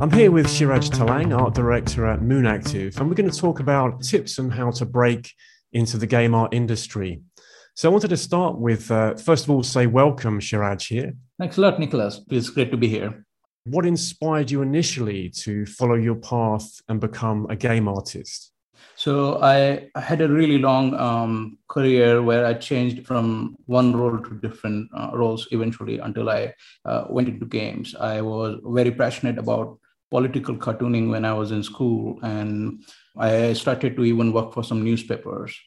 I'm here with Shiraj Talang, art director at Moonactive, and we're going to talk about tips on how to break into the game art industry. So I wanted to start with, uh, first of all, say welcome, Shiraj, here. Thanks a lot, Nicholas. It's great to be here. What inspired you initially to follow your path and become a game artist? So I, I had a really long um, career where I changed from one role to different uh, roles eventually until I uh, went into games. I was very passionate about political cartooning when I was in school, and I started to even work for some newspapers.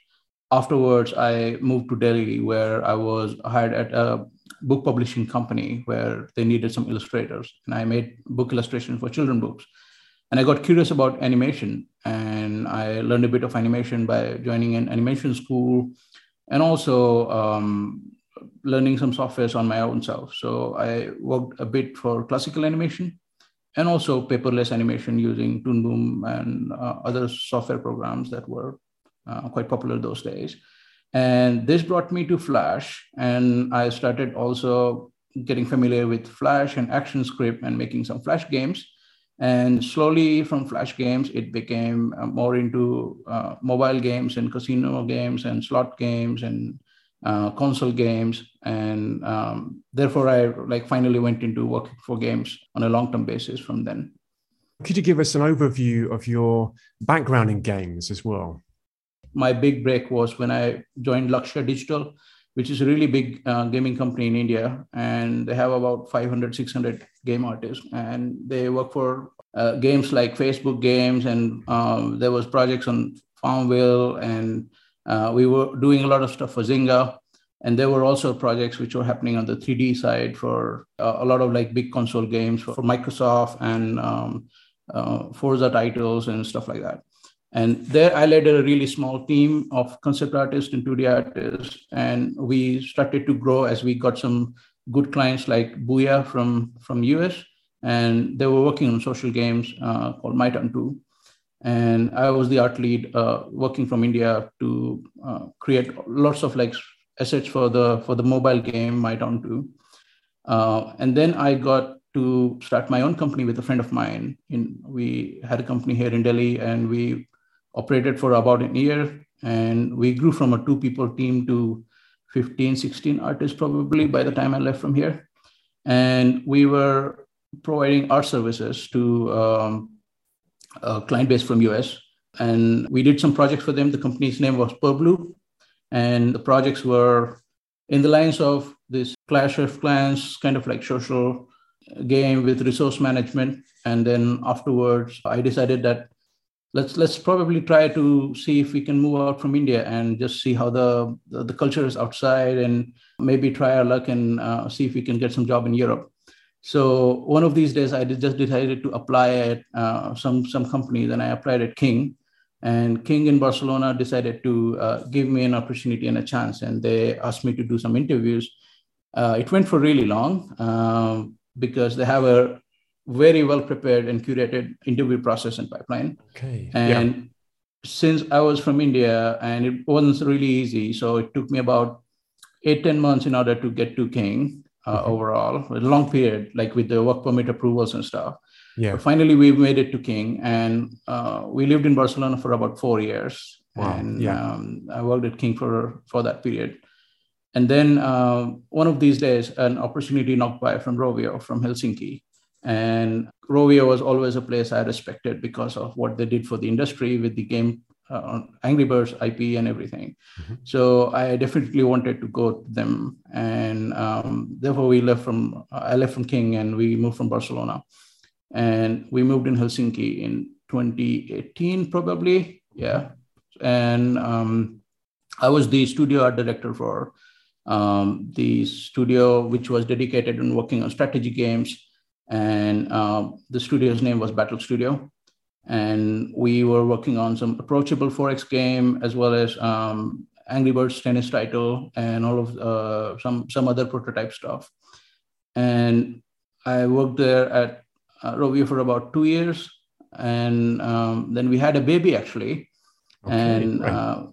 Afterwards, I moved to Delhi, where I was hired at a book publishing company where they needed some illustrators, and I made book illustrations for children books and I got curious about animation, and I learned a bit of animation by joining an animation school, and also um, learning some softwares on my own self. So I worked a bit for classical animation, and also paperless animation using Toon Boom and uh, other software programs that were uh, quite popular those days. And this brought me to Flash, and I started also getting familiar with Flash and ActionScript and making some Flash games and slowly from flash games, it became uh, more into uh, mobile games and casino games and slot games and uh, console games. And um, therefore, I like finally went into working for games on a long-term basis from then. Could you give us an overview of your background in games as well? My big break was when I joined Lakshya Digital, which is a really big uh, gaming company in India. And they have about 500, 600 game artists. And they work for uh, games like Facebook games. And um, there was projects on Farmville. And uh, we were doing a lot of stuff for Zynga. And there were also projects which were happening on the 3D side for uh, a lot of like big console games for, Microsoft and um, uh, Forza titles and stuff like that. And there I led a really small team of concept artists and 2D artists. And we started to grow as we got some good clients like Booyah from, from US. And they were working on social games uh, called My Town 2. And I was the art lead uh, working from India to uh, create lots of like assets for the for the mobile game My Town 2. Uh, and then I got to start my own company with a friend of mine. In we had a company here in Delhi, and we operated for about a year and we grew from a two people team to 15 16 artists probably by the time i left from here and we were providing art services to um, a client base from us and we did some projects for them the company's name was Purblue and the projects were in the lines of this clash of clans kind of like social game with resource management and then afterwards i decided that let's let's probably try to see if we can move out from India and just see how the the, the culture is outside and maybe try our luck and uh, see if we can get some job in Europe. So one of these days, I just decided to apply at uh, some some companies, and I applied at King, and King in Barcelona decided to uh, give me an opportunity and a chance, and they asked me to do some interviews. Uh, it went for really long um, because they have a very well prepared and curated interview process and pipeline. Okay. And yeah. since I was from India and it wasn't really easy, so it took me about eight ten months in order to get to King uh, mm-hmm. overall, a long period, like with the work permit approvals and stuff. Yeah. But finally, we made it to King, and uh, we lived in Barcelona for about four years. Wow. And yeah. um, I worked at King for for that period. And then uh, one of these days, an opportunity knocked by from Rovio from Helsinki, and Rovio was always a place I respected because of what they did for the industry with the game uh, Angry Birds IP and everything. Mm-hmm. So I definitely wanted to go to them, and um, therefore we left from I left from King and we moved from Barcelona, and we moved in Helsinki in 2018 probably, yeah. And um, I was the studio art director for um, the studio, which was dedicated in working on strategy games and uh, the studio's name was Battle Studio. And we were working on some approachable 4X game as well as um, Angry Birds tennis title and all of uh, some some other prototype stuff. And I worked there at uh, Rovio for about two years, and um, then we had a baby actually, okay, and right. uh,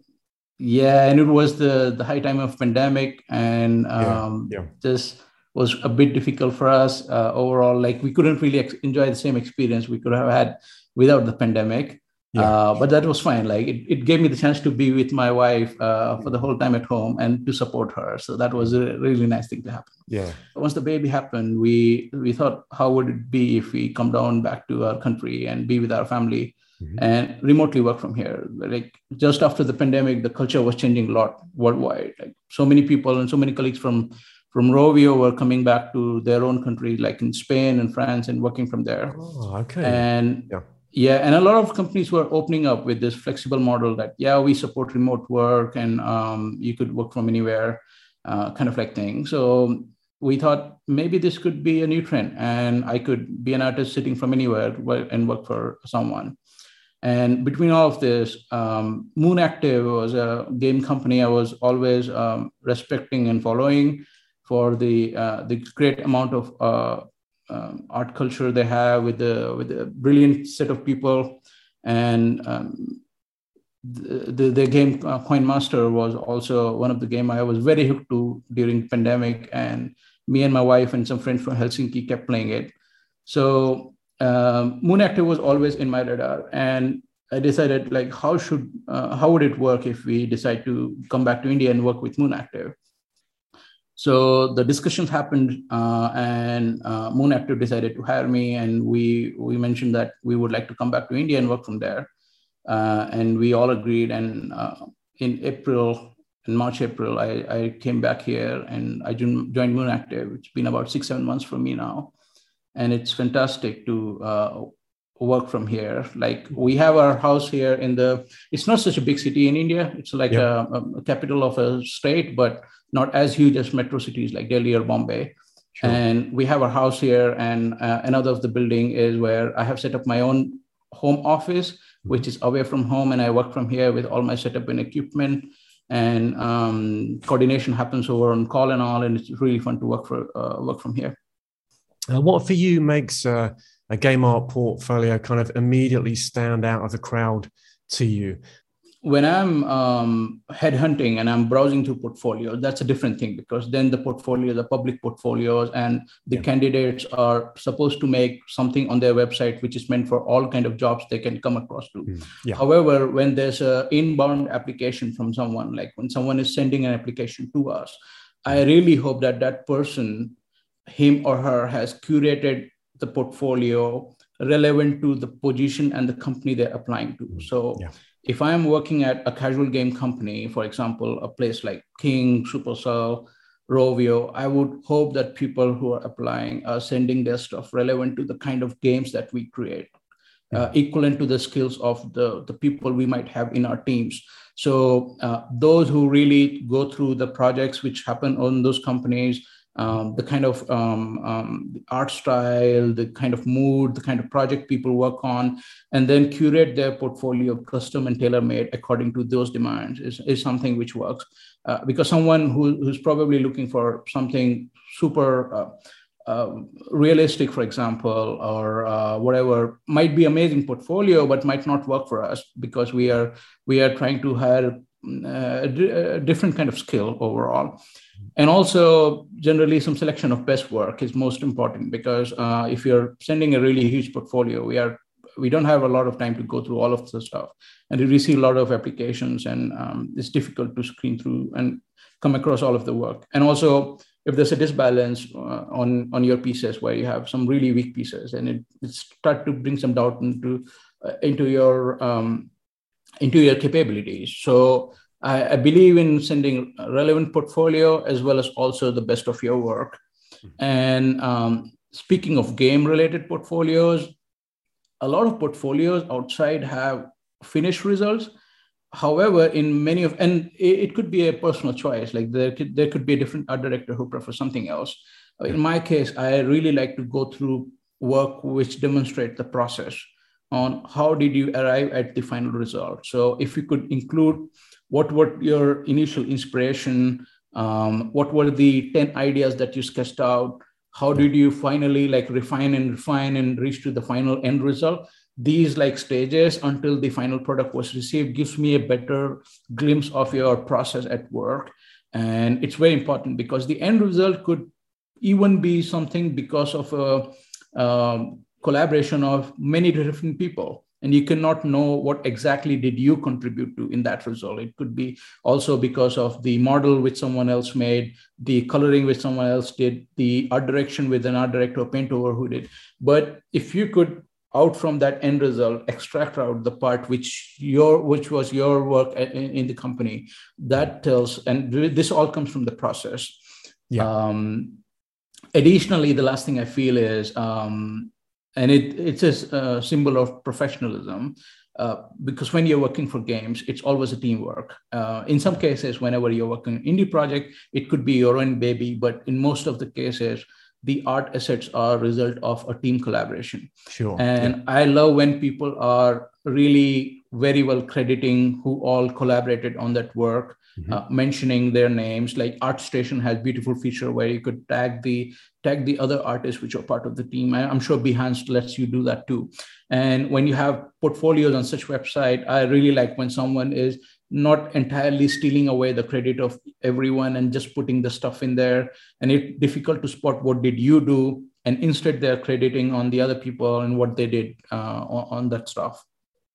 yeah, and it was the the high time of pandemic, and um, yeah, yeah. just was a bit difficult for us uh, overall. Like we couldn't really ex- enjoy the same experience we could have had without the pandemic. Yeah. Uh, but that was fine. Like it, it gave me the chance to be with my wife uh, for the whole time at home and to support her. So that was a really nice thing to happen. Yeah. Once the baby happened, we we thought, how would it be if we come down back to our country and be with our family mm-hmm. and remotely work from here? Like just after the pandemic, the culture was changing a lot worldwide. Like so many people and so many colleagues from from Rovio were coming back to their own country, like in Spain and France, and working from there. Oh, okay. And yeah yeah and a lot of companies were opening up with this flexible model that yeah we support remote work and um, you could work from anywhere uh, kind of like thing. So we thought maybe this could be a new trend and i could be an artist sitting from anywhere and work for someone. And between all of this um, moonactive was a game company i was always um, respecting and following for the uh, the great amount of uh, um, art culture they have with the with a brilliant set of people. And um, the, the, the game uh, coin master was also one of the game i was very hooked to during pandemic. And me and my wife and some friends from helsinki kept playing it. So um, moonactive was always in my radar. And i decided like how should uh, how would it work if we decide to come back to india and work with moonactive so the discussions happened, uh, and uh, Moonactive decided to hire me, and we we mentioned that we would like to come back to India and work from there, uh, and we all agreed. And uh, in April, in March, April, I, I came back here and I joined Moonactive. It's been about six seven months for me now, and it's fantastic to uh, work from here. Like we have our house here in the. It's not such a big city in India. It's like yeah. a, a capital of a state, but not as huge as metro cities like Delhi or Bombay. Sure. And we have our house here, and uh, another of the building is where I have set up my own home office, which is away from home, and I work from here with all my setup and equipment. And um, coordination happens over on call and all, and it's really fun to work for uh, work from here. Uh, what for you makes uh, a game art portfolio kind of immediately stand out of the crowd to you? when I'm um, headhunting and I'm browsing through portfolios, that's a different thing because then the portfolio, the public portfolios, and the yeah. candidates are supposed to make something on their website which is meant for all kind of jobs they can come across to. Mm. Yeah. However, when there's an inbound application from someone, like when someone is sending an application to us, I really hope that that person, him or her, has curated the portfolio relevant to the position and the company they're applying to. So. Yeah if I'm working at a casual game company, for example, a place like King, Supercell, Rovio, I would hope that people who are applying are sending their stuff relevant to the kind of games that we create, uh, equivalent to the skills of the, the people we might have in our teams. So uh, those who really go through the projects which happen on those companies, um, the kind of um, um, art style, the kind of mood, the kind of project people work on, and then curate their portfolio custom and tailor made according to those demands is, is something which works. Uh, because someone who, who's probably looking for something super uh, uh, realistic, for example, or uh, whatever, might be amazing portfolio, but might not work for us because we are we are trying to hire uh, a different kind of skill overall and also generally some selection of best work is most important because uh, if you're sending a really huge portfolio we are we don't have a lot of time to go through all of the stuff. And we receive a lot of applications and um, it's difficult to screen through and come across all of the work. And also if there's a disbalance uh, on on your pieces where you have some really weak pieces and it, it start to bring some doubt into uh, into your um, into your capabilities. So I, I, believe in sending relevant portfolio as well as also the best of your work. Mm-hmm. And um, speaking of game related portfolios, a lot of portfolios outside have finished results. However, in many of, and it, it could be a personal choice, like there could, there could be a different art director who prefers something else. In my case, I really like to go through work which demonstrate the process on how did you arrive at the final result. So if you could include what were your initial inspiration? Um, what were the 10 ideas that you sketched out? How did you finally like refine and refine and reach to the final end result? These like stages until the final product was received gives me a better glimpse of your process at work. And it's very important because the end result could even be something because of a um, collaboration of many different people and you cannot know what exactly did you contribute to in that result. It could be also because of the model which someone else made the coloring which someone else did the art direction with an art director paint over who did. But if you could out from that end result extract out the part which your which was your work in, in the company that tells and this all comes from the process. Yeah. um, additionally the last thing i feel is um, and it, it's a, symbol of professionalism uh, because when you're working for games, it's always a teamwork. Uh, in some cases, whenever you're working indie project, it could be your own baby, but in most of the cases, the art assets are a result of a team collaboration. Sure. And yeah. I love when people are really very well crediting who all collaborated on that work mm-hmm. uh, mentioning their names like artstation has beautiful feature where you could tag the tag the other artists which are part of the team i'm sure behance lets you do that too and when you have portfolios on such website i really like when someone is not entirely stealing away the credit of everyone and just putting the stuff in there and it's difficult to spot what did you do and instead they're crediting on the other people and what they did uh, on, on that stuff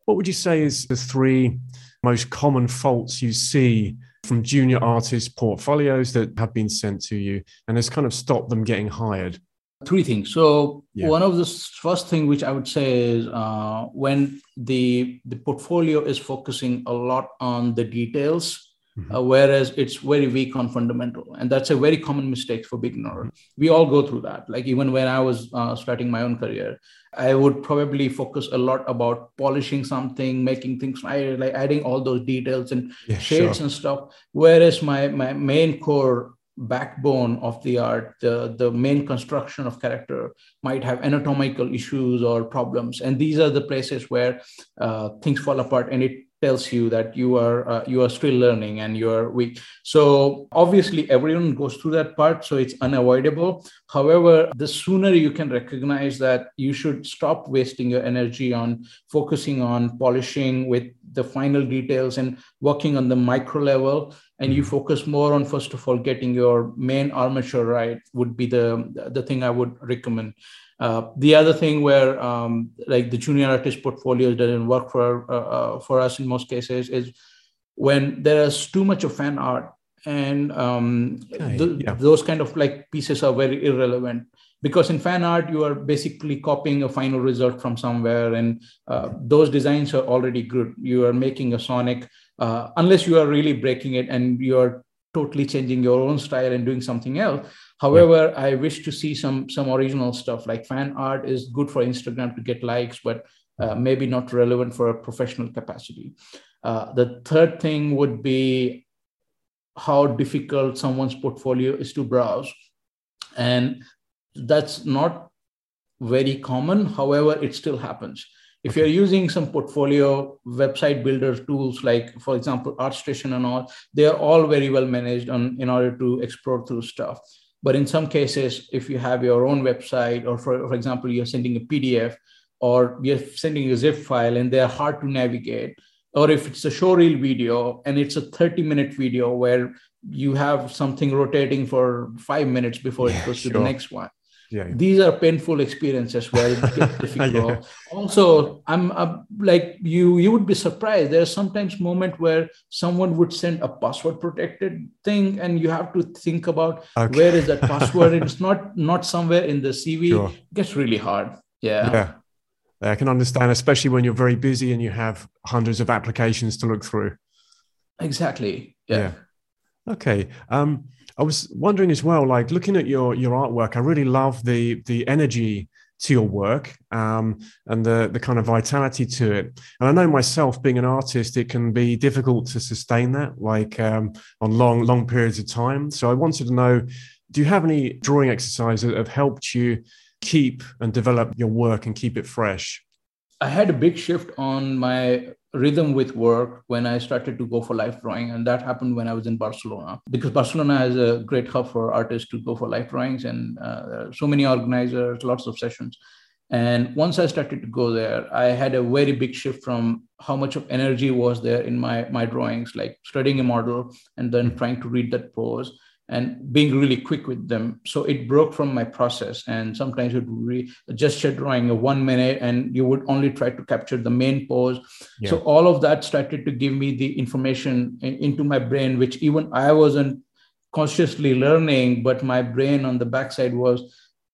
what would you say is the three most common faults you see from junior artists' portfolios that have been sent to you and has kind of stopped them getting hired? Three things. So yeah. one of the first thing which I would say is uh, when the the portfolio is focusing a lot on the details Mm-hmm. Uh, whereas it's very weak on fundamental and that's a very common mistake for beginner mm-hmm. we all go through that like even when i was uh, starting my own career i would probably focus a lot about polishing something making things like adding all those details and yeah, shades sure. and stuff whereas my my main core backbone of the art the the main construction of character might have anatomical issues or problems. And these are the places where uh, things fall apart and it tells you that you are uh, you are still learning and you are weak. So obviously everyone goes through that part so it's unavoidable. However the sooner you can recognize that you should stop wasting your energy on focusing on polishing with the final details and working on the micro level and you mm-hmm. focus more on first of all getting your main armature right would be the the thing i would recommend uh, the other thing where um, like the junior artist portfolio doesn't work for uh, uh, for us in most cases is when there is too much of fan art and um, th- yeah. those kind of like pieces are very irrelevant because in fan art you are basically copying a final result from somewhere and uh, those designs are already good you are making a sonic uh, unless you are really breaking it and you are totally changing your own style and doing something else However, yeah. I wish to see some some original stuff. Like fan art is good for Instagram to get likes, but uh, maybe not relevant for a professional capacity. Uh, the third thing would be how difficult someone's portfolio is to browse, and that's not very common. However, it still happens. If you're using some portfolio website builder tools like, for example, ArtStation and all, they are all very well managed on in order to explore through stuff but in some cases, if you have your own website, or for, for example, you're sending a PDF or you're sending a zip file and they're hard to navigate, or if it's a showreel video and it's a 30 minute video where you have something rotating for five minutes before yeah, it goes to the next one yeah, yeah. these are painful experiences where it gets difficult yeah. also i'm uh, like you you would be surprised There are sometimes moment where someone would send a password protected thing and you have to think about okay. where is that password it's not not somewhere in the cv sure. it gets really hard yeah yeah I can understand, especially when you're very busy and you have hundreds of applications to look through. Exactly. Yeah. yeah. Okay. Um, I was wondering as well, like looking at your your artwork, I really love the the energy to your work um, and the the kind of vitality to it. And I know myself, being an artist, it can be difficult to sustain that, like um, on long long periods of time. So I wanted to know, do you have any drawing exercises that have helped you keep and develop your work and keep it fresh? I had a big shift on my rhythm with work when I started to go for life drawing. And that happened when I was in Barcelona because Barcelona has a great hub for artists to go for life drawings and uh, so many organizers, lots of sessions. And once I started to go there, I had a very big shift from how much of energy was there in my, my drawings, like studying a model and then trying to read that pose and being really quick with them. So it broke from my process. And sometimes it would be gesture drawing a one minute and you would only try to capture the main pose. Yeah. So all of that started to give me the information into my brain, which even I wasn't consciously learning, but my brain on the backside was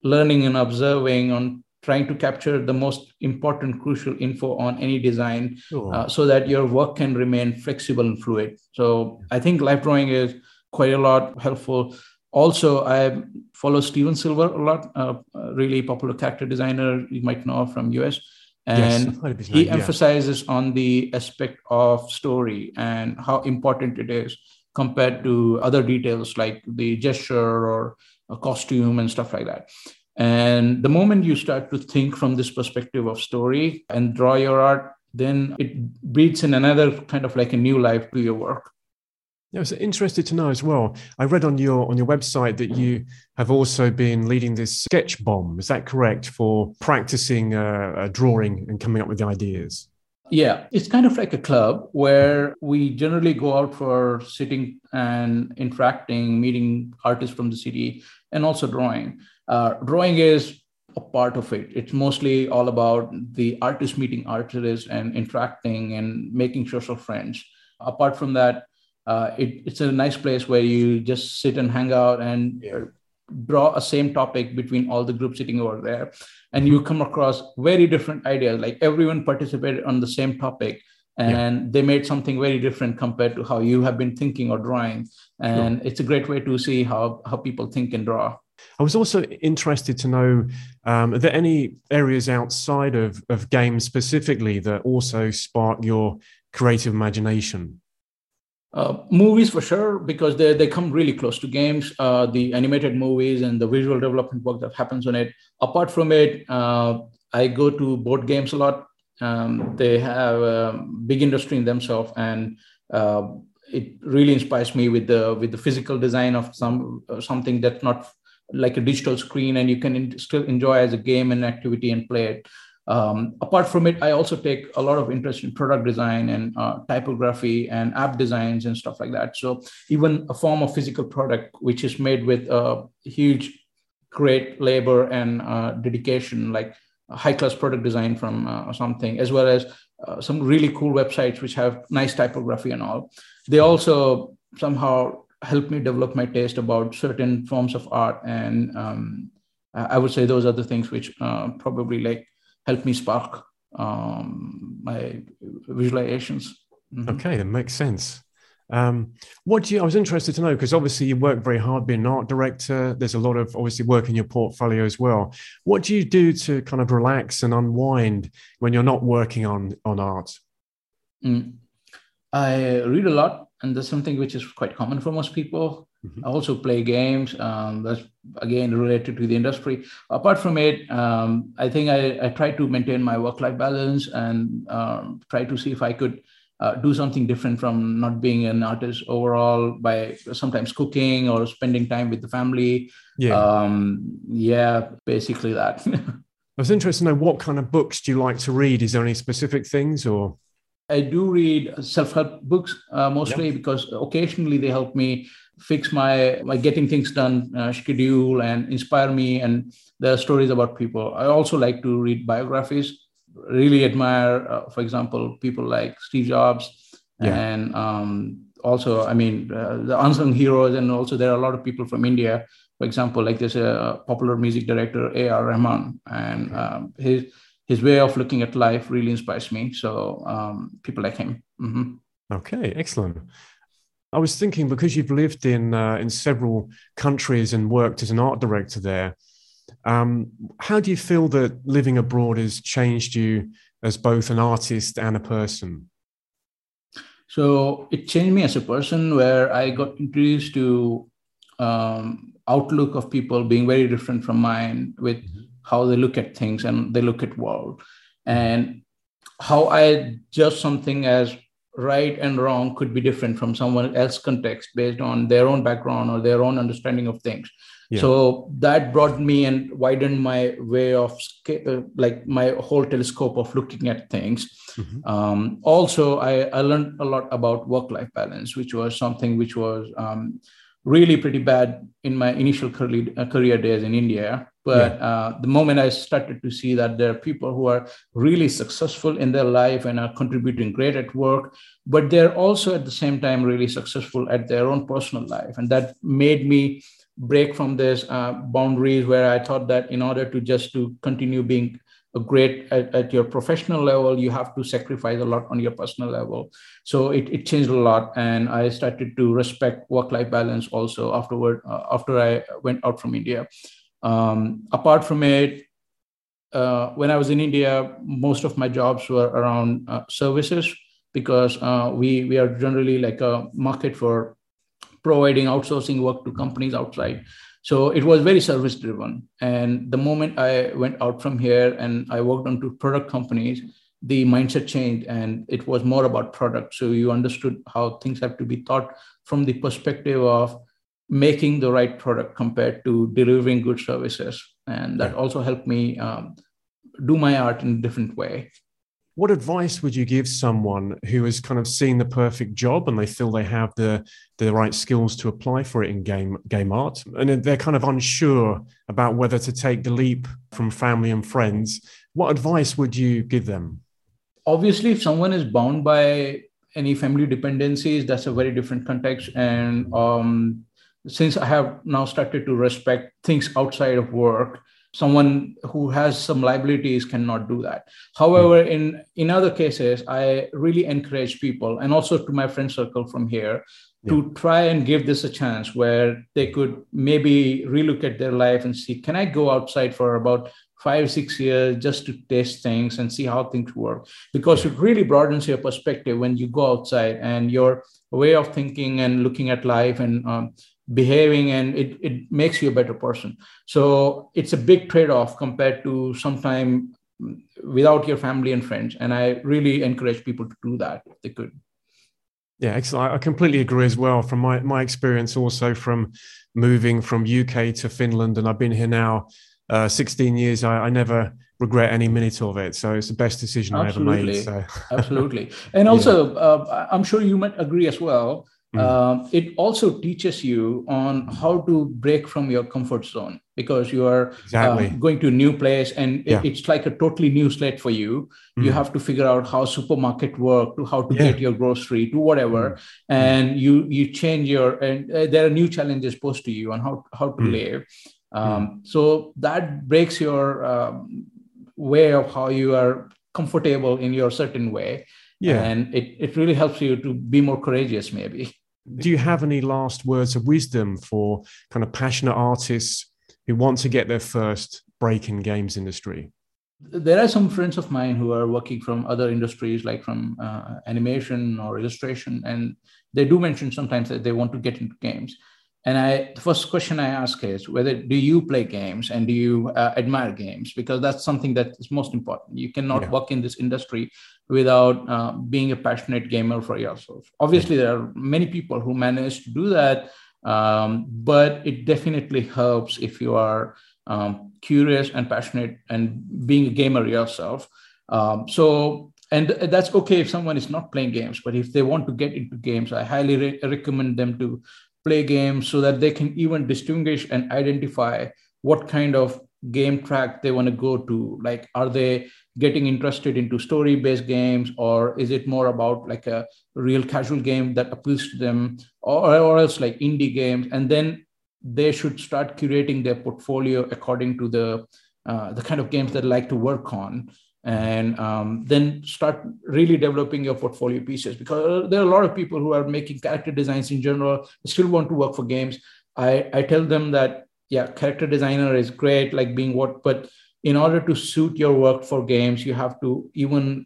learning and observing on trying to capture the most important crucial info on any design sure. uh, so that your work can remain flexible and fluid so i think life drawing is quite a lot helpful also i follow Stephen Silver a lot a really popular character designer you might know from us and yes, he yeah. emphasizes on the aspect of story and how important it is compared to other details like the gesture or a costume and stuff like that and the moment you start to think from this perspective of story and draw your art, then it breathes in another kind of like a new life to your work. Yeah, I was interested to know as well. I read on your on your website that you have also been leading this Sketchbomb. Is that correct for practicing uh, drawing and coming up with ideas? Yeah, it's kind of like a club where we generally go out for sitting and interacting, meeting artists from the city, and also drawing. Uh, drawing is a part of it. It's mostly all about the artist meeting artists and interacting and making social friends. Apart from that, uh, it, it's a nice place where you just sit and hang out and yeah. draw a same topic between all the groups sitting over there. And you come across very different ideas. Like everyone participated on the same topic and yeah. they made something very different compared to how you have been thinking or drawing. And sure. it's a great way to see how, how people think and draw. I was also interested to know um, are there any areas outside of, of games specifically that also spark your creative imagination? Uh, movies for sure because they, they come really close to games. Uh, the animated movies and the visual development work that happens on it. Apart from it uh, i go to board games a lot. Um, they have a big industry in themselves and uh, it really inspires me with the with the physical design of some uh, something that's not like a digital screen and you can in, still enjoy as a game and activity and play it. Um, apart from it, I also take a lot of interest in product design and uh, typography and app designs and stuff like that. So even a form of physical product, which is made with a huge, great labor and uh, dedication, like high class product design from uh, something, as well as uh, some really cool websites which have nice typography and all. They also somehow help me develop my taste about certain forms of art and um, i would say those are the things which uh, probably like help me spark um, my visualizations mm-hmm. okay that makes sense um, what do you i was interested to know because obviously you work very hard being an art director there's a lot of obviously work in your portfolio as well what do you do to kind of relax and unwind when you're not working on on art mm. i read a lot and that's something which is quite common for most people. Mm-hmm. I also play games. Um, that's again related to the industry. Apart from it, um, I think I, I, try to maintain my work-life balance and um, try to see if I could uh, do something different from not being an artist overall by sometimes cooking or spending time with the family. Yeah, um, yeah, basically that. I was interested to know what kind of books do you like to read? Is there any specific things or? I do read self-help books uh, mostly yep. because occasionally they help me fix my my getting things done uh, schedule and inspire me and there are stories about people. I also like to read biographies. Really admire, uh, for example, people like Steve Jobs yeah. and um, also, I mean, uh, the unsung heroes, and also there are a lot of people from India. For example, like there's a popular music director, A.R. Rahman, and um, his his way of looking at life really inspires me. So um, people like him. Mm-hmm. Okay, excellent. I was thinking because you've lived in uh, in several countries and worked as an art director there, um, how do you feel that living abroad has changed you as both an artist and a person? So it changed me as a person, where I got introduced to um, outlook of people being very different from mine, with mm-hmm how they look at things and they look at world and how i judge something as right and wrong could be different from someone else's context based on their own background or their own understanding of things yeah. so that brought me and widened my way of uh, like my whole telescope of looking at things mm-hmm. um, also I, I learned a lot about work life balance which was something which was um, really pretty bad in my initial career, uh, career days in India. But yeah. uh, the moment I started to see that there are people who are really successful in their life and are contributing great at work, but they're also at the same time really successful at their own personal life. And that made me break from this uh, boundaries where I thought that in order to just to continue being great at, at, your professional level you have to sacrifice a lot on your personal level. So it, it changed a lot and i started to respect work life balance also afterward uh, after i went out from india. Um, apart from it uh, when i was in india most of my jobs were around uh, services because uh, we we are generally like a market for providing outsourcing work to companies outside so it was very service driven. And the moment I went out from here and I worked on two product companies, the mindset changed and it was more about product. So you understood how things have to be thought from the perspective of making the right product compared to delivering good services. And that also helped me um, do my art in a different way what advice would you give someone who has kind of seen the perfect job and they feel they have the the right skills to apply for it in game game art? And they're kind of unsure about whether to take the leap from family and friends. What advice would you give them? Obviously if someone is bound by any family dependencies that's a very different context. And um, since i have now started to respect things outside of work someone who has some liabilities cannot do that however hmm. in in other cases i really encourage people and also to my friend circle from here yeah. to try and give this a chance where they could maybe relook at their life and see can i go outside for about five six years just to test things and see how things work because it really broadens your perspective when you go outside and your way of thinking and looking at life and um, behaving and it, it makes you a better person so it's a big trade-off compared to some time without your family and friends and i really encourage people to do that if they could yeah excellent i completely agree as well from my, my experience also from moving from uk to finland and i've been here now uh, 16 years I, I never regret any minute of it. So it's the best decision absolutely. I ever made. So. absolutely. And also, yeah. uh, I'm sure you might agree as well Mm. Um, it also teaches you on how to break from your comfort zone because you are exactly. uh, going to a new place and yeah. it, it's like a totally new slate for you. Mm. You have to figure out how supermarket work, to how to yeah. get your grocery, to whatever, mm. and you you change your and uh, there are new challenges posed to you on how how to live. Um, so that breaks your um, way of how you are comfortable in your certain way yeah and it, it really helps you to be more courageous maybe do you have any last words of wisdom for kind of passionate artists who want to get their first break in games industry? There are some friends of mine who are working from other industries like from uh, animation or illustration and they do mention sometimes that they want to get into games and I, the first question I ask is whether do you play games and do you uh, admire games? Because that's something that is most important. You cannot yeah. work in this industry without uh, being a passionate gamer for yourself. Obviously, there are many people who manage to do that, um, but it definitely helps if you are um, curious and passionate and being a gamer yourself. Um, so and that's okay if someone is not playing games but if they want to get into games i highly re- recommend them to play games so that they can even distinguish and identify what kind of game track they want to go to. Like are they getting interested into story based games or is it more about like a real casual game that appeals to them or, or else like indie games? And then they should start curating their portfolio according to the uh, the kind of games they like to work on and um, then start really developing your portfolio pieces because there are a lot of people who are making character designs in general still want to work for games. I i tell them that yeah character designer is great like being what but in order to suit your work for games you have to even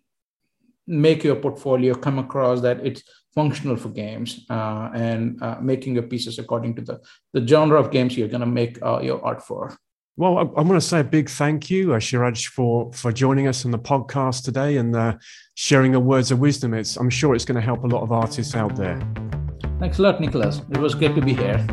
make your portfolio come across that it's functional for games uh, and uh, making your pieces according to the the genre of games you're going to make uh, your art for well, I, I want to say a big thank you, uh, Shiraj, for for joining us on the podcast today and uh, sharing the words of wisdom. It's I'm sure it's going to help a lot of artists out there. Thanks a lot, Nicholas. It was great to be here.